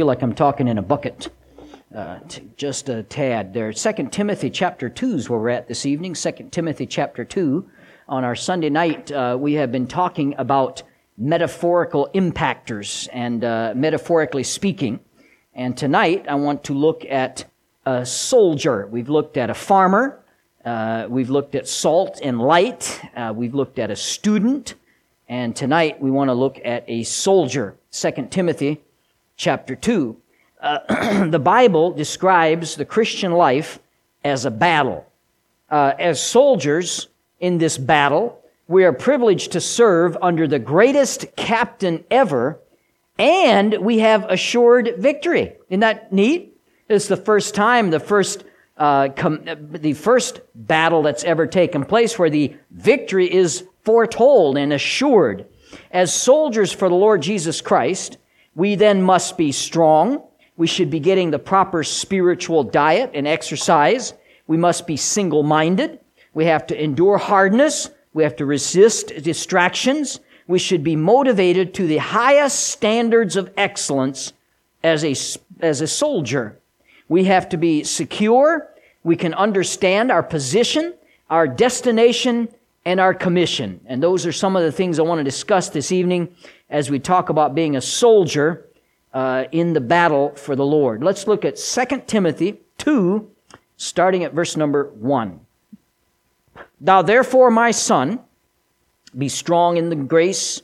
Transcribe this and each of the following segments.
feel like I'm talking in a bucket. Uh, t- just a tad there. Second Timothy chapter 2 is where we're at this evening. Second Timothy chapter 2. On our Sunday night, uh, we have been talking about metaphorical impactors and uh, metaphorically speaking. And tonight, I want to look at a soldier. We've looked at a farmer. Uh, we've looked at salt and light. Uh, we've looked at a student. And tonight, we want to look at a soldier. Second Timothy chapter 2. Uh, the Bible describes the Christian life as a battle. Uh, as soldiers in this battle, we are privileged to serve under the greatest captain ever, and we have assured victory. Isn't that neat? It's the first time, the first, uh, com- the first battle that's ever taken place where the victory is foretold and assured. As soldiers for the Lord Jesus Christ, we then must be strong. We should be getting the proper spiritual diet and exercise. We must be single minded. We have to endure hardness. We have to resist distractions. We should be motivated to the highest standards of excellence as a, as a soldier. We have to be secure. We can understand our position, our destination, and our commission. And those are some of the things I want to discuss this evening as we talk about being a soldier uh, in the battle for the Lord. Let's look at 2 Timothy 2, starting at verse number 1. Thou therefore, my son, be strong in the grace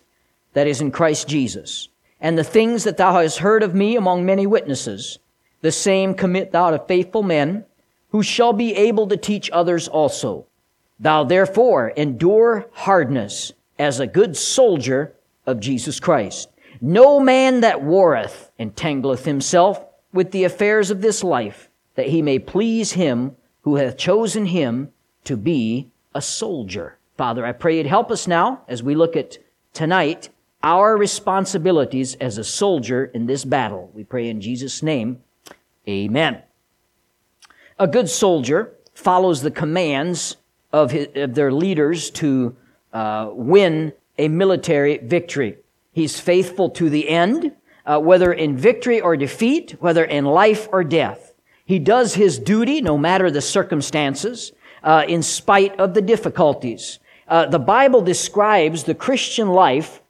that is in Christ Jesus. And the things that thou hast heard of me among many witnesses, the same commit thou to faithful men, who shall be able to teach others also. Thou therefore endure hardness as a good soldier of Jesus Christ. No man that warreth entangleth himself with the affairs of this life, that he may please him who hath chosen him to be a soldier. Father, I pray you'd help us now as we look at tonight our responsibilities as a soldier in this battle. We pray in Jesus' name. Amen. A good soldier follows the commands of, his, of their leaders to uh, win a military victory. He's faithful to the end, uh, whether in victory or defeat, whether in life or death. He does his duty no matter the circumstances, uh, in spite of the difficulties. Uh, the Bible describes the Christian life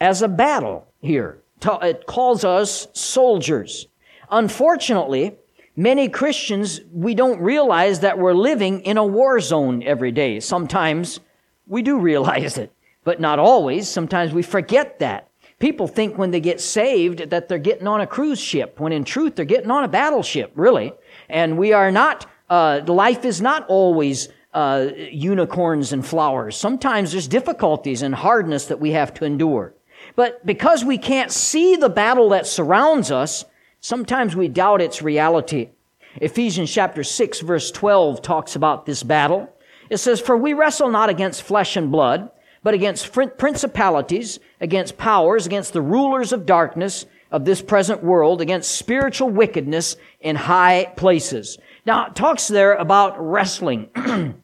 as a battle here. It calls us soldiers. Unfortunately, many Christians, we don't realize that we're living in a war zone every day. Sometimes we do realize it but not always. Sometimes we forget that. People think when they get saved that they're getting on a cruise ship, when in truth they're getting on a battleship, really. And we are not, uh, life is not always uh, unicorns and flowers. Sometimes there's difficulties and hardness that we have to endure. But because we can't see the battle that surrounds us, sometimes we doubt its reality. Ephesians chapter 6 verse 12 talks about this battle. It says, For we wrestle not against flesh and blood, but against principalities, against powers, against the rulers of darkness of this present world, against spiritual wickedness in high places. Now, it talks there about wrestling.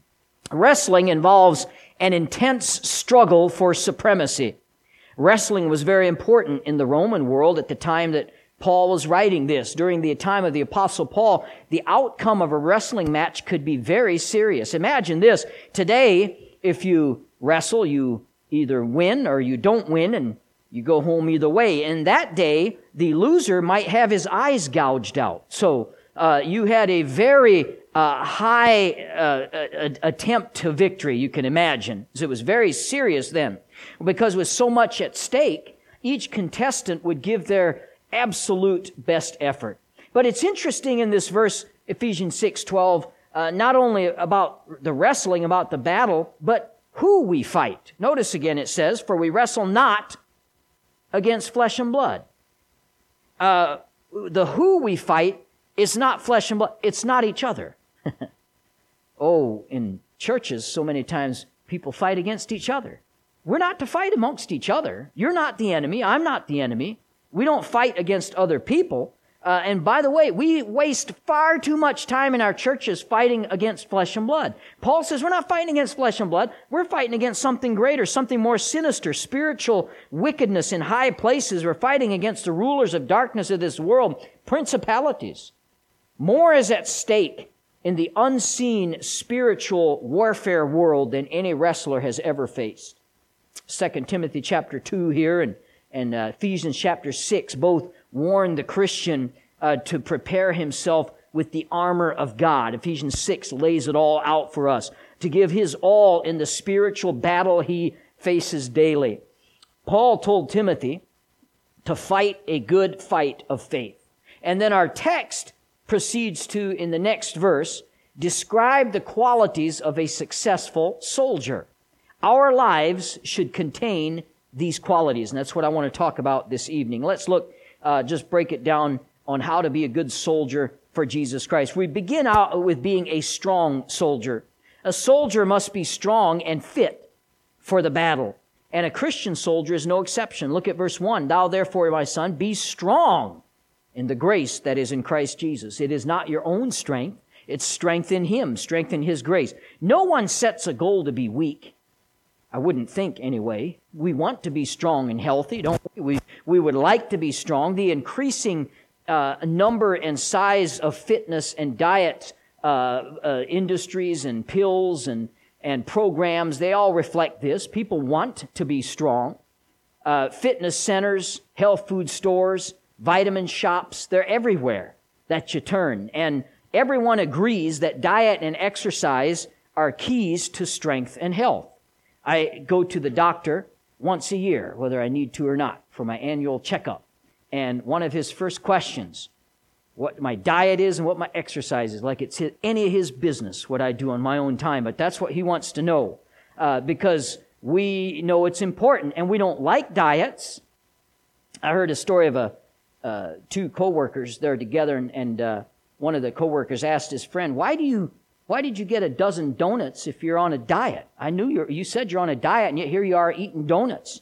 wrestling involves an intense struggle for supremacy. Wrestling was very important in the Roman world at the time that Paul was writing this. During the time of the apostle Paul, the outcome of a wrestling match could be very serious. Imagine this. Today, if you wrestle, you either win or you don't win, and you go home either way. And that day, the loser might have his eyes gouged out. So uh, you had a very uh, high uh, attempt to victory, you can imagine. So it was very serious then. Because with so much at stake, each contestant would give their absolute best effort. But it's interesting in this verse, Ephesians 6 12, uh, not only about the wrestling, about the battle, but who we fight. Notice again it says, For we wrestle not against flesh and blood. Uh, the who we fight is not flesh and blood, it's not each other. oh, in churches, so many times people fight against each other. We're not to fight amongst each other. You're not the enemy. I'm not the enemy. We don't fight against other people. Uh, and by the way, we waste far too much time in our churches fighting against flesh and blood. Paul says we're not fighting against flesh and blood. We're fighting against something greater, something more sinister, spiritual wickedness in high places. We're fighting against the rulers of darkness of this world, principalities. More is at stake in the unseen spiritual warfare world than any wrestler has ever faced. Second Timothy chapter 2 here and, and uh, Ephesians chapter 6 both warn the Christian uh, to prepare himself with the armor of God. Ephesians 6 lays it all out for us to give his all in the spiritual battle he faces daily. Paul told Timothy to fight a good fight of faith. And then our text proceeds to, in the next verse, describe the qualities of a successful soldier. Our lives should contain these qualities, and that's what I want to talk about this evening. Let's look uh, just break it down on how to be a good soldier for Jesus Christ. We begin out with being a strong soldier. A soldier must be strong and fit for the battle. And a Christian soldier is no exception. Look at verse 1. Thou therefore, my son, be strong in the grace that is in Christ Jesus. It is not your own strength. It's strength in Him, strength in His grace. No one sets a goal to be weak. I wouldn't think anyway. We want to be strong and healthy, don't we? We, we would like to be strong. The increasing uh, number and size of fitness and diet uh, uh, industries and pills and, and programs, they all reflect this. People want to be strong. Uh, fitness centers, health food stores, vitamin shops, they're everywhere that you turn. And everyone agrees that diet and exercise are keys to strength and health. I go to the doctor once a year, whether I need to or not, for my annual checkup. And one of his first questions, what my diet is and what my exercise is, like it's any of his business, what I do on my own time. But that's what he wants to know, uh, because we know it's important and we don't like diets. I heard a story of a uh, two coworkers. They're together, and, and uh, one of the coworkers asked his friend, "Why do you why did you get a dozen donuts if you're on a diet? I knew you you said you're on a diet, and yet here you are eating donuts.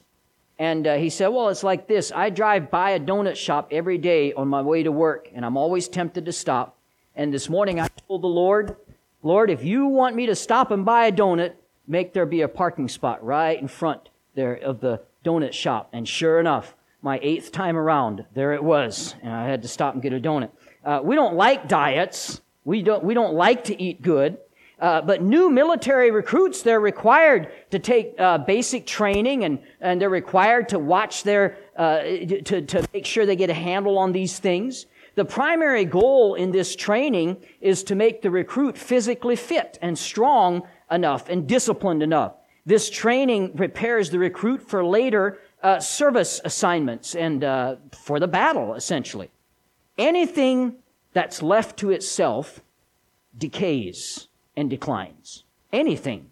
And uh, he said, Well, it's like this. I drive by a donut shop every day on my way to work, and I'm always tempted to stop. And this morning I told the Lord, Lord, if you want me to stop and buy a donut, make there be a parking spot right in front there of the donut shop. And sure enough, my eighth time around, there it was. And I had to stop and get a donut. Uh, we don't like diets. We don't, we don't like to eat good. Uh, but new military recruits, they're required to take uh, basic training and, and they're required to watch their, uh, to, to make sure they get a handle on these things. The primary goal in this training is to make the recruit physically fit and strong enough and disciplined enough. This training prepares the recruit for later uh, service assignments and uh, for the battle, essentially. Anything that's left to itself decays and declines. Anything,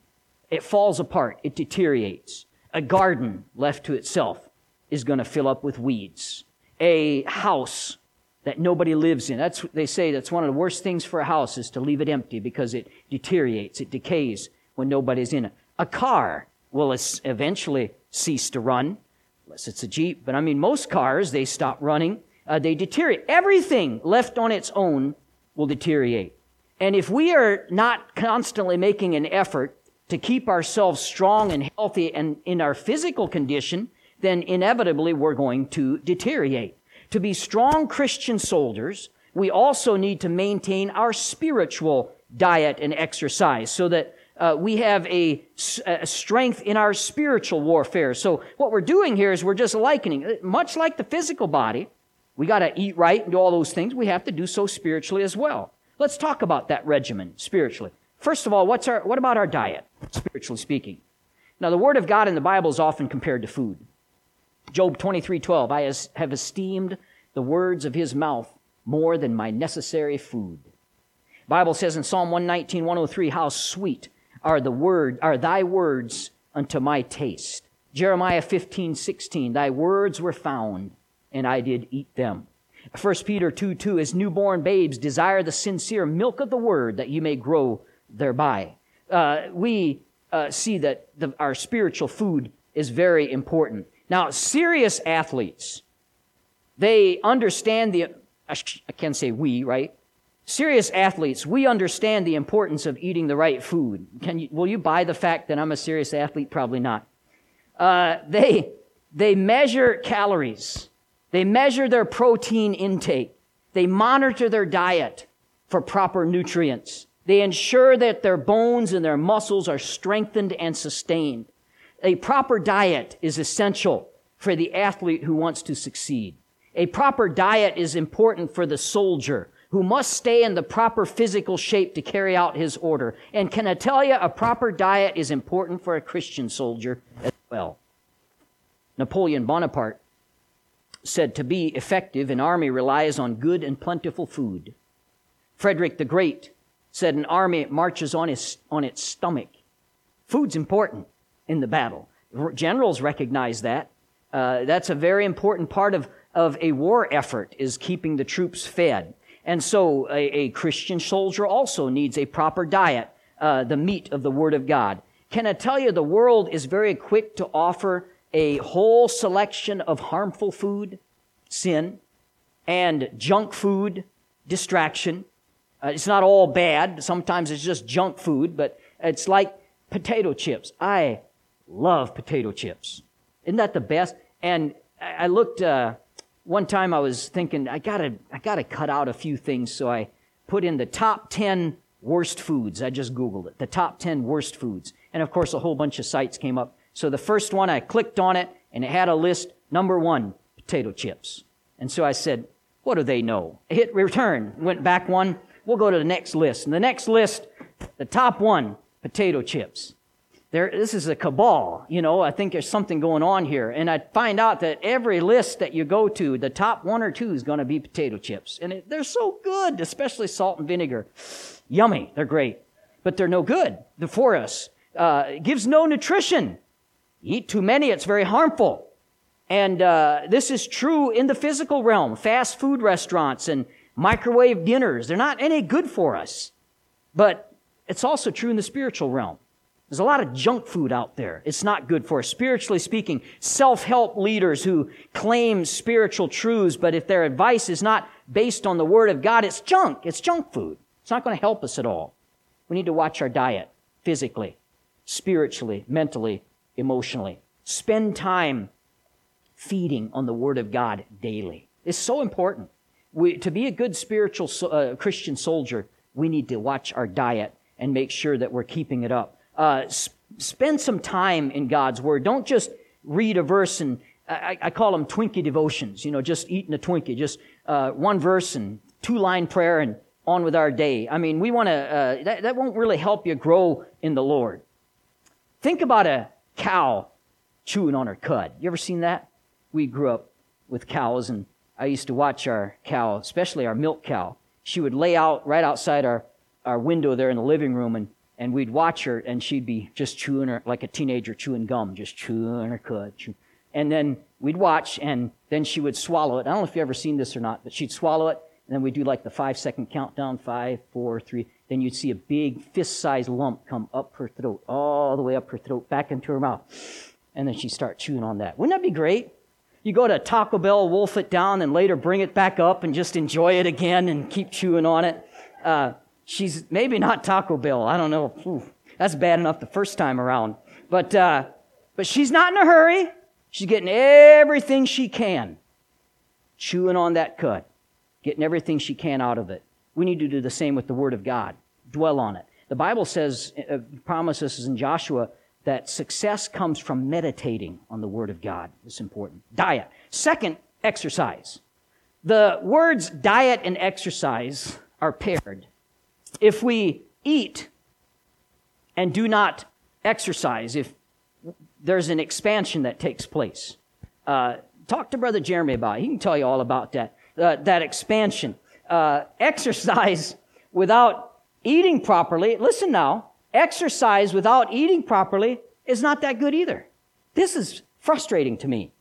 it falls apart, it deteriorates. A garden left to itself is going to fill up with weeds. A house that nobody lives in. That's they say that's one of the worst things for a house is to leave it empty because it deteriorates, it decays when nobody's in it. A car will eventually cease to run, unless it's a Jeep. But I mean, most cars, they stop running uh, they deteriorate. Everything left on its own will deteriorate. And if we are not constantly making an effort to keep ourselves strong and healthy and in our physical condition, then inevitably we're going to deteriorate. To be strong Christian soldiers, we also need to maintain our spiritual diet and exercise so that uh, we have a, a, strength in our spiritual warfare. So what we're doing here is we're just likening, much like the physical body, we got to eat right and do all those things. We have to do so spiritually as well. Let's talk about that regimen spiritually. First of all, what's our, what about our diet, spiritually speaking? Now, the Word of God in the Bible is often compared to food. Job 23 12, I have esteemed the words of his mouth more than my necessary food. Bible says in Psalm 119, 103, how sweet are the word, are thy words unto my taste. Jeremiah 15, 16, thy words were found and I did eat them. 1 Peter 2 2, as newborn babes, desire the sincere milk of the word that you may grow thereby. Uh, we uh, see that the, our spiritual food is very important. Now, serious athletes, they understand the I, can't say we, right? Serious athletes, we understand the importance of eating the right food. Can you, will you buy the fact that I'm a serious athlete? Probably not. Uh, they, they measure calories. They measure their protein intake. They monitor their diet for proper nutrients. They ensure that their bones and their muscles are strengthened and sustained. A proper diet is essential for the athlete who wants to succeed. A proper diet is important for the soldier who must stay in the proper physical shape to carry out his order. And can I tell you, a proper diet is important for a Christian soldier as well. Napoleon Bonaparte said to be effective, an army relies on good and plentiful food. Frederick the Great said an army marches on, his, on its stomach. Food's important in the battle. Generals recognize that. Uh, that's a very important part of, of a war effort is keeping the troops fed. And so a, a Christian soldier also needs a proper diet, uh, the meat of the Word of God. Can I tell you, the world is very quick to offer a whole selection of harmful food, sin, and junk food, distraction. Uh, it's not all bad. Sometimes it's just junk food, but it's like potato chips. I love potato chips. Isn't that the best? And I looked, uh, one time I was thinking, I gotta, I gotta cut out a few things, so I put in the top 10 worst foods. I just Googled it. The top 10 worst foods. And of course, a whole bunch of sites came up. So the first one, I clicked on it, and it had a list, number one, potato chips. And so I said, what do they know? I hit return, went back one, we'll go to the next list. And the next list, the top one, potato chips. There, this is a cabal, you know, I think there's something going on here. And I find out that every list that you go to, the top one or two is going to be potato chips. And it, they're so good, especially salt and vinegar. Yummy, they're great. But they're no good for us. Uh, it gives no nutrition. Eat too many, it's very harmful. And uh, this is true in the physical realm. Fast food restaurants and microwave dinners, they're not any good for us. But it's also true in the spiritual realm. There's a lot of junk food out there. It's not good for us. Spiritually speaking, self-help leaders who claim spiritual truths, but if their advice is not based on the Word of God, it's junk. It's junk food. It's not going to help us at all. We need to watch our diet physically, spiritually, mentally, emotionally. Spend time feeding on the Word of God daily. It's so important. We, to be a good spiritual uh, Christian soldier, we need to watch our diet and make sure that we're keeping it up uh, sp- spend some time in God's Word. Don't just read a verse and I, I call them Twinkie devotions, you know, just eating a Twinkie, just uh, one verse and two line prayer and on with our day. I mean, we want to, uh, that, that won't really help you grow in the Lord. Think about a cow chewing on her cud. You ever seen that? We grew up with cows and I used to watch our cow, especially our milk cow. She would lay out right outside our, our window there in the living room and and we'd watch her and she'd be just chewing her like a teenager chewing gum, just chewing her cud. Chew. And then we'd watch and then she would swallow it. I don't know if you've ever seen this or not, but she'd swallow it and then we'd do like the five second countdown, five, four, three. Then you'd see a big fist sized lump come up her throat, all the way up her throat, back into her mouth. And then she'd start chewing on that. Wouldn't that be great? You go to Taco Bell, wolf it down, and later bring it back up and just enjoy it again and keep chewing on it. Uh, She's maybe not Taco Bell. I don't know. Ooh, that's bad enough the first time around. But, uh, but she's not in a hurry. She's getting everything she can, chewing on that cud, getting everything she can out of it. We need to do the same with the Word of God. Dwell on it. The Bible says, uh, promises in Joshua that success comes from meditating on the Word of God. It's important. Diet. Second, exercise. The words diet and exercise are paired. If we eat and do not exercise, if there's an expansion that takes place, uh, talk to Brother Jeremy about it. He can tell you all about that, uh, that expansion. Uh, exercise without eating properly, listen now, exercise without eating properly is not that good either. This is frustrating to me.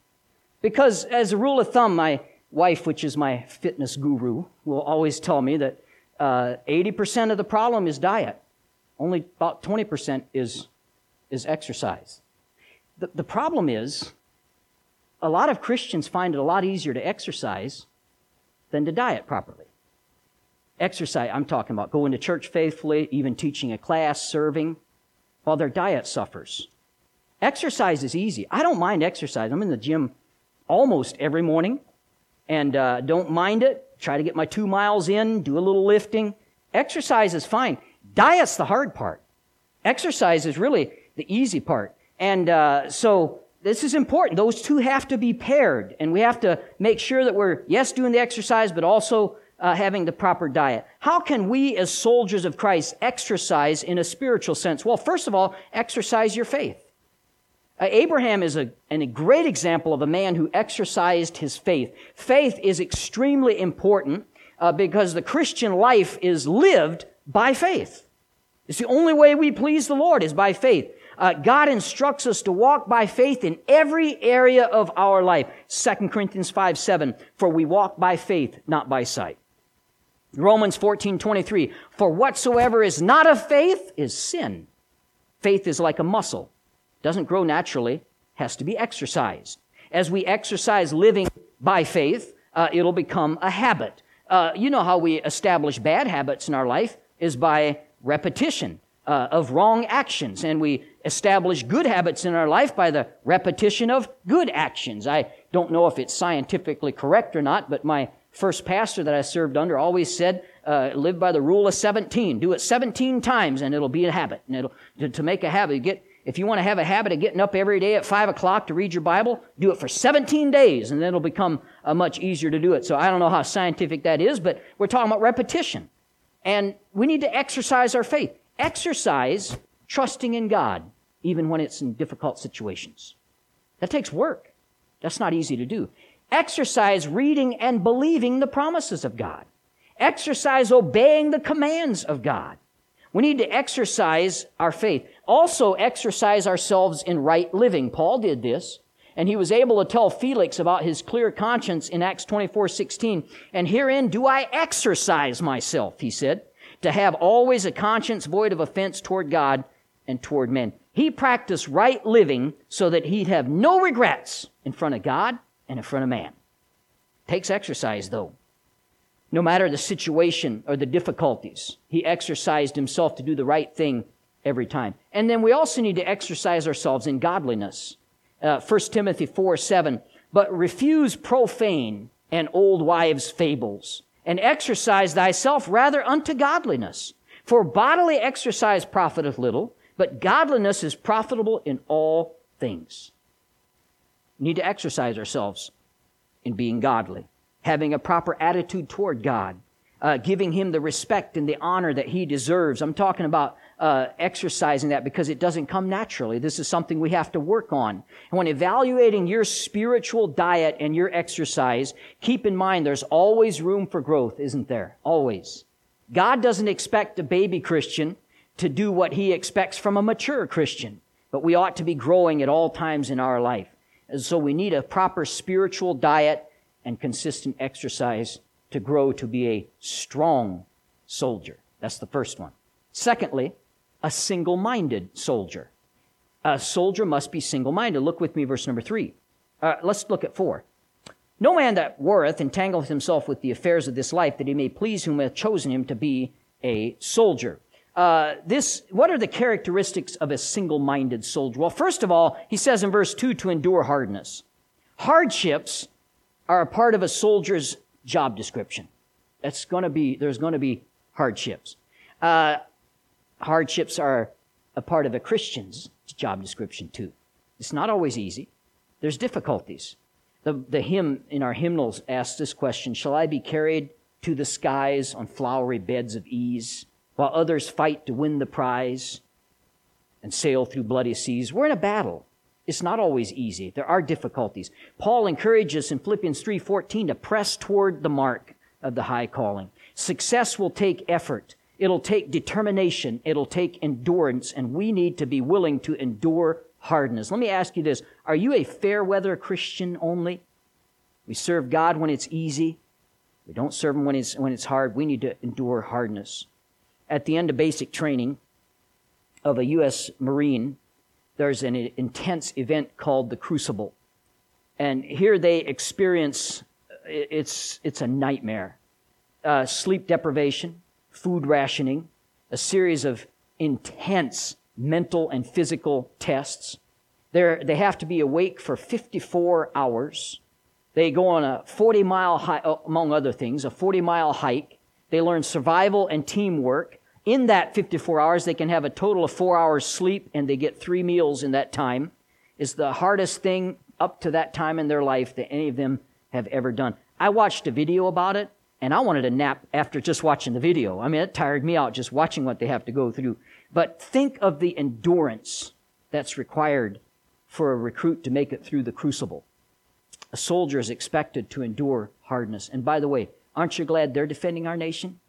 Because as a rule of thumb, my wife, which is my fitness guru, will always tell me that uh, 80% of the problem is diet. Only about 20% is, is exercise. The, the problem is, a lot of Christians find it a lot easier to exercise than to diet properly. Exercise, I'm talking about going to church faithfully, even teaching a class, serving, while their diet suffers. Exercise is easy. I don't mind exercise. I'm in the gym almost every morning and uh, don't mind it. Try to get my two miles in, do a little lifting. Exercise is fine. Diet's the hard part. Exercise is really the easy part. And uh, so this is important. Those two have to be paired, and we have to make sure that we're, yes, doing the exercise, but also uh, having the proper diet. How can we, as soldiers of Christ, exercise in a spiritual sense? Well, first of all, exercise your faith. Uh, Abraham is a, a great example of a man who exercised his faith. Faith is extremely important uh, because the Christian life is lived by faith. It's the only way we please the Lord is by faith. Uh, God instructs us to walk by faith in every area of our life. 2 Corinthians 5 7, for we walk by faith, not by sight. Romans 14 23, for whatsoever is not of faith is sin. Faith is like a muscle, doesn't grow naturally, has to be exercised. As we exercise living by faith, uh, it'll become a habit. Uh, you know how we establish bad habits in our life is by repetition uh, of wrong actions, and we establish good habits in our life by the repetition of good actions. I don't know if it's scientifically correct or not, but my first pastor that I served under always said, uh, live by the rule of 17. Do it 17 times and it'll be a habit. And it'll, to, to make a habit, get, if you want to have a habit of getting up every day at 5 o'clock to read your Bible, do it for 17 days and then it'll become uh, much easier to do it. So I don't know how scientific that is, but we're talking about repetition. And we need to exercise our faith. Exercise trusting in God, even when it's in difficult situations. That takes work. That's not easy to do. Exercise reading and believing the promises of God. Exercise obeying the commands of God. We need to exercise our faith. Also exercise ourselves in right living. Paul did this, and he was able to tell Felix about his clear conscience in Acts 24, 16. And herein do I exercise myself, he said, to have always a conscience void of offense toward God and toward men. He practiced right living so that he'd have no regrets in front of God and in front of man. Takes exercise, though. No matter the situation or the difficulties, he exercised himself to do the right thing every time. And then we also need to exercise ourselves in godliness. Uh, 1 Timothy 4 7. But refuse profane and old wives' fables, and exercise thyself rather unto godliness. For bodily exercise profiteth little, but godliness is profitable in all things. We need to exercise ourselves in being godly, having a proper attitude toward God, uh, giving Him the respect and the honor that He deserves. I'm talking about uh, exercising that because it doesn't come naturally. This is something we have to work on. And when evaluating your spiritual diet and your exercise, keep in mind there's always room for growth, isn't there? Always. God doesn't expect a baby Christian to do what he expects from a mature Christian. But we ought to be growing at all times in our life. And so we need a proper spiritual diet and consistent exercise to grow to be a strong soldier. That's the first one. Secondly, a single minded soldier. A soldier must be single minded. Look with me, verse number three. Uh, let's look at four. No man that warreth entangleth himself with the affairs of this life, that he may please whom hath chosen him to be a soldier uh, this, what are the characteristics of a single minded soldier? Well, first of all, he says in verse 2 to endure hardness. Hardships are a part of a soldier's job description. That's going to be, there's going to be hardships. Uh, hardships are a part of a Christian's job description too. It's not always easy. There's difficulties. The, the hymn in our hymnals asks this question Shall I be carried to the skies on flowery beds of ease? While others fight to win the prize and sail through bloody seas. We're in a battle. It's not always easy. There are difficulties. Paul encourages in Philippians 3:14 to press toward the mark of the high calling. Success will take effort. It'll take determination. It'll take endurance, and we need to be willing to endure hardness. Let me ask you this. Are you a fair weather Christian only? We serve God when it's easy. We don't serve Him when it's, when it's hard. We need to endure hardness at the end of basic training of a U.S. Marine, there's an intense event called the Crucible. And here they experience it's, it's a nightmare. Uh, sleep deprivation, food rationing, a series of intense mental and physical tests. They're, they have to be awake for 54 hours. They go on a 40 mile hike, among other things, a 40 mile hike. They learn survival and teamwork. In that 54 hours, they can have a total of four hours sleep and they get three meals in that time. It's the hardest thing up to that time in their life that any of them have ever done. I watched a video about it and I wanted a nap after just watching the video. I mean, it tired me out just watching what they have to go through. But think of the endurance that's required for a recruit to make it through the crucible. A soldier is expected to endure hardness. And by the way, aren't you glad they're defending our nation?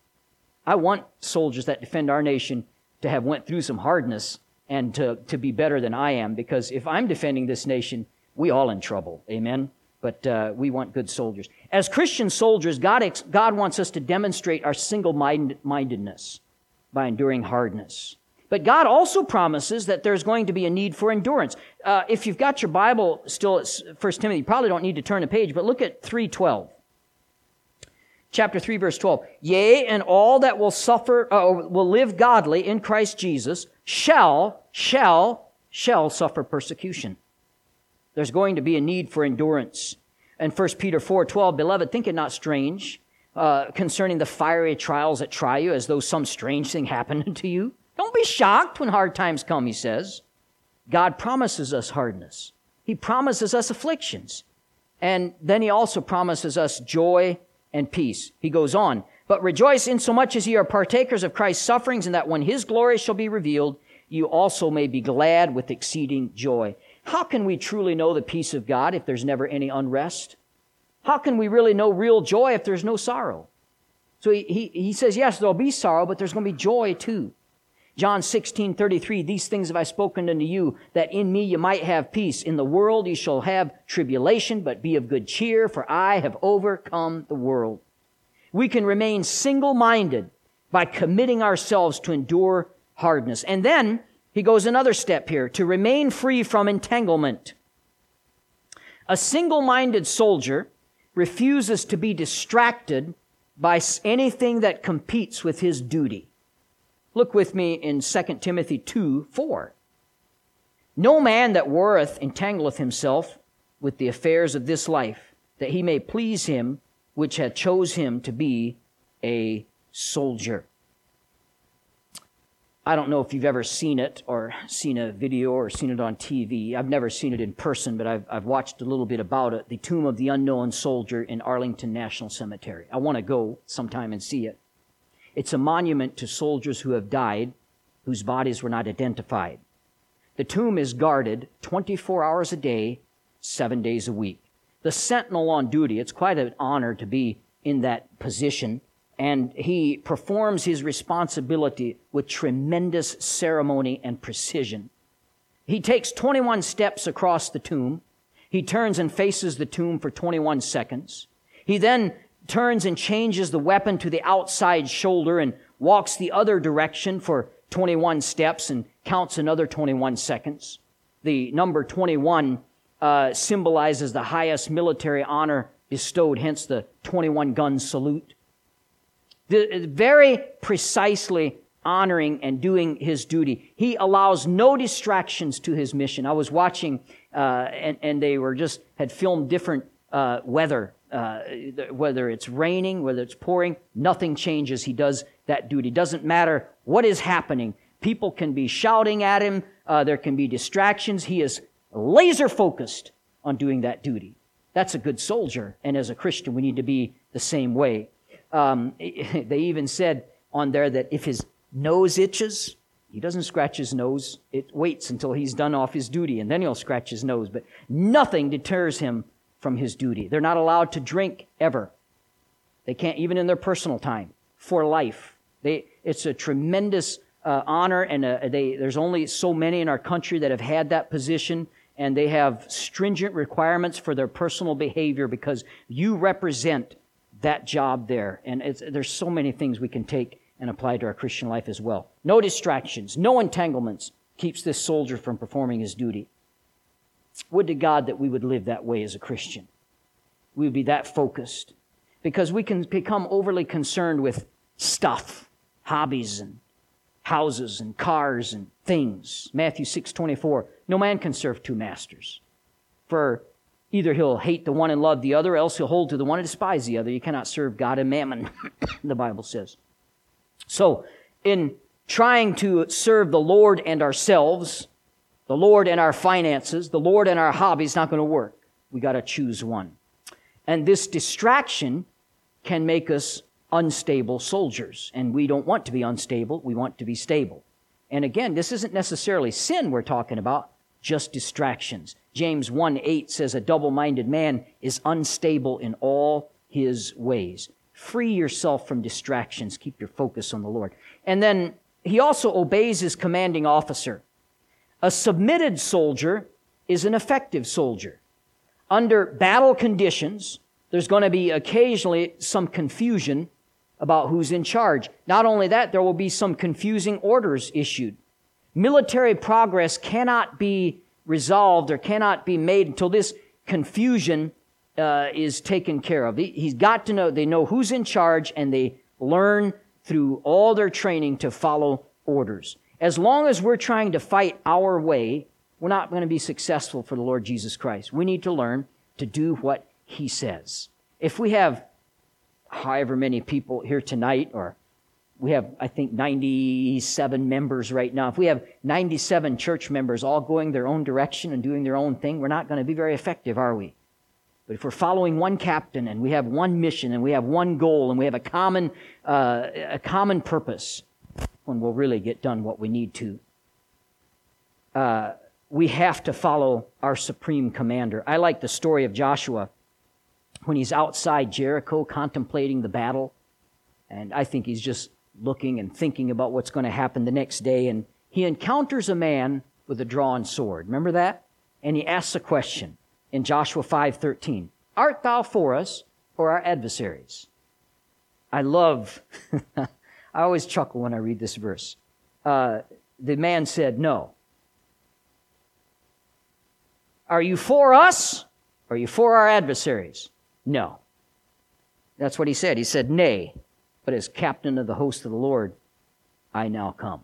I want soldiers that defend our nation to have went through some hardness and to, to be better than I am because if I'm defending this nation, we all in trouble. Amen. But uh, we want good soldiers. As Christian soldiers, God, ex- God wants us to demonstrate our single mindedness by enduring hardness. But God also promises that there's going to be a need for endurance. Uh, if you've got your Bible still at 1 Timothy, you probably don't need to turn a page, but look at 312. Chapter 3, verse 12. Yea, and all that will suffer, uh, will live godly in Christ Jesus shall, shall, shall suffer persecution. There's going to be a need for endurance. And 1 Peter 4 12, beloved, think it not strange uh, concerning the fiery trials that try you, as though some strange thing happened to you. Don't be shocked when hard times come, he says. God promises us hardness, He promises us afflictions. And then He also promises us joy and peace. He goes on, but rejoice insomuch as ye are partakers of Christ's sufferings, and that when His glory shall be revealed, you also may be glad with exceeding joy. How can we truly know the peace of God if there's never any unrest? How can we really know real joy if there's no sorrow? So he, he, he says, yes, there'll be sorrow, but there's going to be joy too. John 16, 33, these things have I spoken unto you, that in me you might have peace. In the world you shall have tribulation, but be of good cheer, for I have overcome the world. We can remain single-minded by committing ourselves to endure hardness. And then he goes another step here to remain free from entanglement. A single minded soldier refuses to be distracted by anything that competes with his duty. Look with me in 2 Timothy 2 4. No man that warreth entangleth himself with the affairs of this life, that he may please him which hath chose him to be a soldier. I don't know if you've ever seen it or seen a video or seen it on TV. I've never seen it in person, but I've, I've watched a little bit about it. The Tomb of the Unknown Soldier in Arlington National Cemetery. I want to go sometime and see it. It's a monument to soldiers who have died whose bodies were not identified. The tomb is guarded 24 hours a day, seven days a week. The sentinel on duty, it's quite an honor to be in that position and he performs his responsibility with tremendous ceremony and precision. He takes 21 steps across the tomb. He turns and faces the tomb for 21 seconds. He then turns and changes the weapon to the outside shoulder and walks the other direction for 21 steps and counts another 21 seconds. The number 21 uh, symbolizes the highest military honor bestowed, hence the 21 gun salute very precisely honoring and doing his duty. He allows no distractions to his mission. I was watching, uh, and, and they were just had filmed different uh, weather, uh, whether it's raining, whether it's pouring, nothing changes. He does that duty. Doesn't matter what is happening. People can be shouting at him. Uh, there can be distractions. He is laser focused on doing that duty. That's a good soldier. And as a Christian, we need to be the same way. Um, they even said on there that if his nose itches, he doesn't scratch his nose. It waits until he's done off his duty and then he'll scratch his nose. But nothing deters him from his duty. They're not allowed to drink ever. They can't, even in their personal time, for life. They, it's a tremendous uh, honor, and uh, they, there's only so many in our country that have had that position, and they have stringent requirements for their personal behavior because you represent that job there. And there's so many things we can take and apply to our Christian life as well. No distractions, no entanglements keeps this soldier from performing his duty. Would to God that we would live that way as a Christian. we would be that focused. Because we can become overly concerned with stuff, hobbies, and houses, and cars, and things. Matthew 6 24. No man can serve two masters. For either he'll hate the one and love the other, else he'll hold to the one and despise the other. You cannot serve God and mammon, the Bible says. So, in trying to serve the Lord and ourselves, the Lord and our finances, the Lord and our hobbies, not going to work. We got to choose one. And this distraction can make us unstable soldiers. And we don't want to be unstable, we want to be stable. And again, this isn't necessarily sin we're talking about, just distractions. James 1 8 says, A double minded man is unstable in all his ways. Free yourself from distractions. Keep your focus on the Lord. And then he also obeys his commanding officer. A submitted soldier is an effective soldier. Under battle conditions, there's going to be occasionally some confusion about who's in charge. Not only that, there will be some confusing orders issued. Military progress cannot be resolved or cannot be made until this confusion uh, is taken care of. He's got to know, they know who's in charge and they learn through all their training to follow orders. As long as we're trying to fight our way, we're not going to be successful for the Lord Jesus Christ. We need to learn to do what He says. If we have however many people here tonight, or we have, I think, 97 members right now. If we have 97 church members all going their own direction and doing their own thing, we're not going to be very effective, are we? But if we're following one captain and we have one mission and we have one goal and we have a common, uh, a common purpose, when we'll really get done what we need to. Uh, we have to follow our supreme commander. I like the story of Joshua when he's outside Jericho contemplating the battle. And I think he's just looking and thinking about what's going to happen the next day. And he encounters a man with a drawn sword. Remember that? And he asks a question in Joshua 5:13. Art thou for us or our adversaries? I love, I always chuckle when I read this verse. Uh, the man said, No. Are you for us? Are you for our adversaries? No. That's what he said. He said, Nay, but as captain of the host of the Lord, I now come.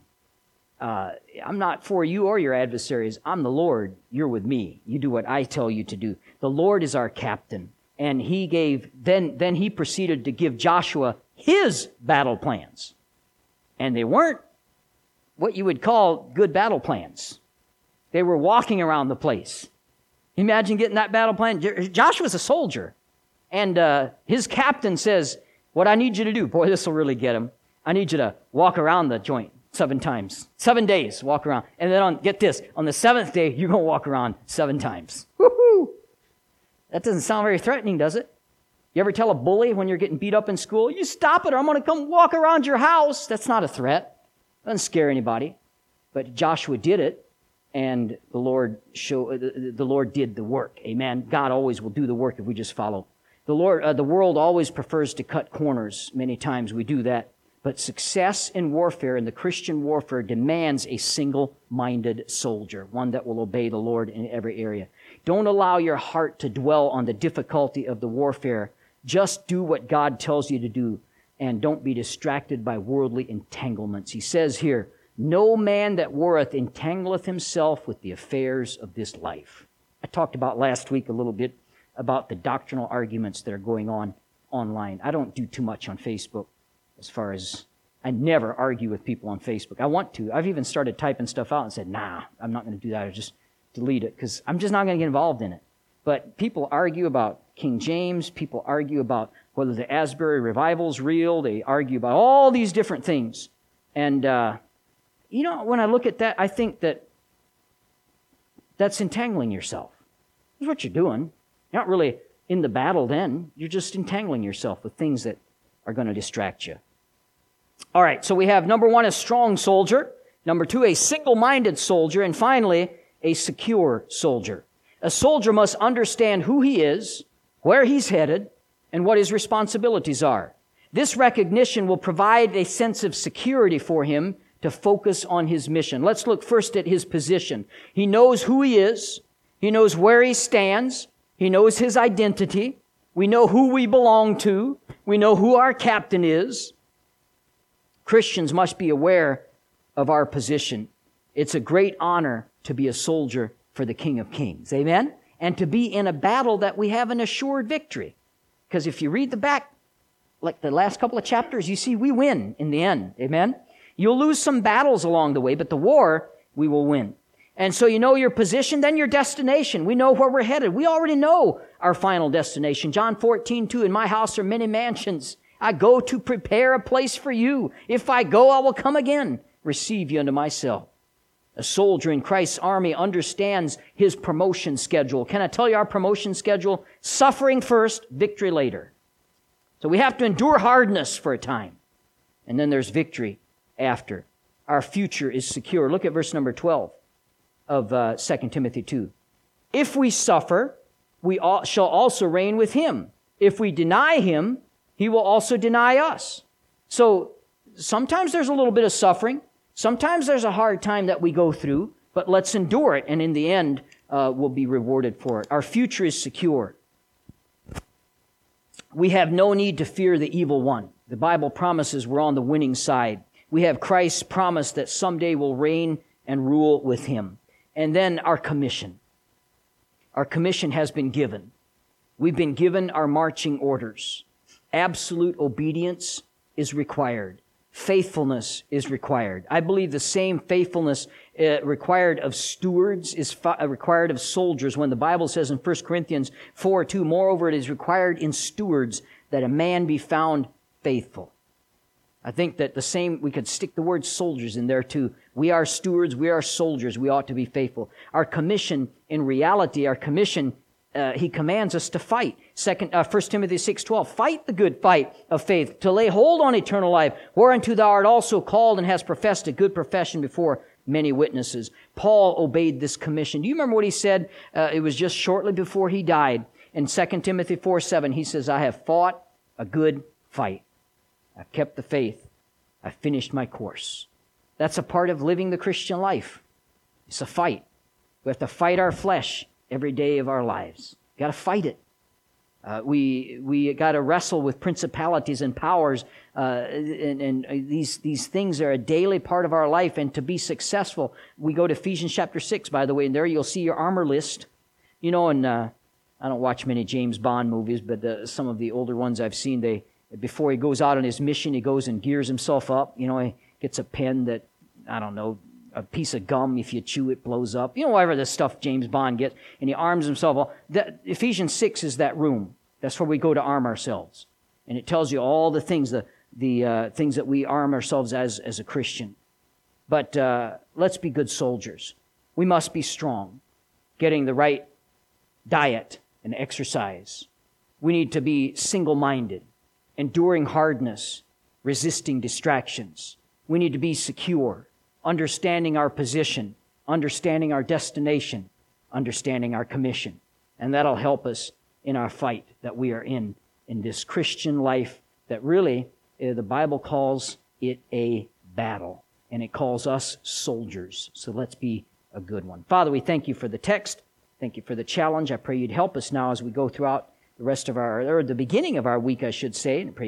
Uh, I'm not for you or your adversaries. I'm the Lord. You're with me. You do what I tell you to do. The Lord is our captain. And he gave, then, then he proceeded to give Joshua his battle plans. And they weren't what you would call good battle plans. They were walking around the place. Imagine getting that battle plan. Joshua's a soldier. And uh, his captain says, What I need you to do, boy, this will really get him. I need you to walk around the joint seven times. Seven days, walk around. And then on, get this, on the seventh day, you're going to walk around seven times. Woohoo! That doesn't sound very threatening, does it? You ever tell a bully when you're getting beat up in school, you stop it or I'm going to come walk around your house? That's not a threat. Doesn't scare anybody. But Joshua did it and the Lord show, uh, the Lord did the work. Amen. God always will do the work if we just follow. The Lord, uh, the world always prefers to cut corners. Many times we do that. But success in warfare, in the Christian warfare, demands a single minded soldier, one that will obey the Lord in every area. Don't allow your heart to dwell on the difficulty of the warfare. Just do what God tells you to do, and don't be distracted by worldly entanglements. He says here, No man that warreth entangleth himself with the affairs of this life. I talked about last week a little bit about the doctrinal arguments that are going on online. I don't do too much on Facebook as far as I never argue with people on Facebook. I want to. I've even started typing stuff out and said, nah, I'm not going to do that. I just delete it because I'm just not going to get involved in it. But people argue about King James. People argue about whether the Asbury revival is real. They argue about all these different things. And, uh, you know, when I look at that, I think that that's entangling yourself. That's what you're doing. You're not really in the battle then. You're just entangling yourself with things that are going to distract you. All right, so we have number one, a strong soldier. Number two, a single minded soldier. And finally, a secure soldier. A soldier must understand who he is, where he's headed, and what his responsibilities are. This recognition will provide a sense of security for him to focus on his mission. Let's look first at his position. He knows who he is. He knows where he stands. He knows his identity. We know who we belong to. We know who our captain is. Christians must be aware of our position. It's a great honor to be a soldier for the King of Kings. Amen? And to be in a battle that we have an assured victory. Because if you read the back, like the last couple of chapters, you see we win in the end. Amen? You'll lose some battles along the way, but the war, we will win. And so you know your position, then your destination. We know where we're headed. We already know our final destination. John 14, 2, in my house are many mansions. I go to prepare a place for you. If I go, I will come again, receive you unto myself. A soldier in Christ's army understands his promotion schedule. Can I tell you our promotion schedule? Suffering first, victory later. So we have to endure hardness for a time. And then there's victory after. Our future is secure. Look at verse number 12 of uh, 2 Timothy 2. If we suffer, we all, shall also reign with him. If we deny him, he will also deny us. So sometimes there's a little bit of suffering. Sometimes there's a hard time that we go through, but let's endure it, and in the end, uh, we'll be rewarded for it. Our future is secure. We have no need to fear the evil one. The Bible promises we're on the winning side. We have Christ's promise that someday we'll reign and rule with him. And then our commission. Our commission has been given. We've been given our marching orders. Absolute obedience is required. Faithfulness is required. I believe the same faithfulness uh, required of stewards is uh, required of soldiers when the Bible says in 1 Corinthians 4 2, moreover, it is required in stewards that a man be found faithful. I think that the same, we could stick the word soldiers in there too. We are stewards, we are soldiers, we ought to be faithful. Our commission, in reality, our commission, uh, he commands us to fight. Second, uh, 1 Timothy 6.12, fight the good fight of faith, to lay hold on eternal life, whereunto thou art also called and hast professed a good profession before many witnesses. Paul obeyed this commission. Do you remember what he said? Uh, it was just shortly before he died. In 2 Timothy 4 7, he says, I have fought a good fight. I've kept the faith. I've finished my course. That's a part of living the Christian life. It's a fight. We have to fight our flesh every day of our lives. Got to fight it. Uh, we we got to wrestle with principalities and powers, uh, and, and uh, these these things are a daily part of our life. And to be successful, we go to Ephesians chapter six, by the way, and there you'll see your armor list. You know, and uh, I don't watch many James Bond movies, but some of the older ones I've seen, they before he goes out on his mission, he goes and gears himself up. You know, he gets a pen that I don't know a piece of gum, if you chew it, blows up. You know, whatever the stuff James Bond gets, and he arms himself. That, Ephesians 6 is that room. That's where we go to arm ourselves. And it tells you all the things, the, the uh, things that we arm ourselves as, as a Christian. But uh, let's be good soldiers. We must be strong, getting the right diet and exercise. We need to be single minded, enduring hardness, resisting distractions. We need to be secure understanding our position, understanding our destination, understanding our commission. And that'll help us in our fight that we are in, in this Christian life that really uh, the Bible calls it a battle. And it calls us soldiers. So let's be a good one. Father, we thank you for the text. Thank you for the challenge. I pray you'd help us now as we go throughout the rest of our, or the beginning of our week, I should say. And pray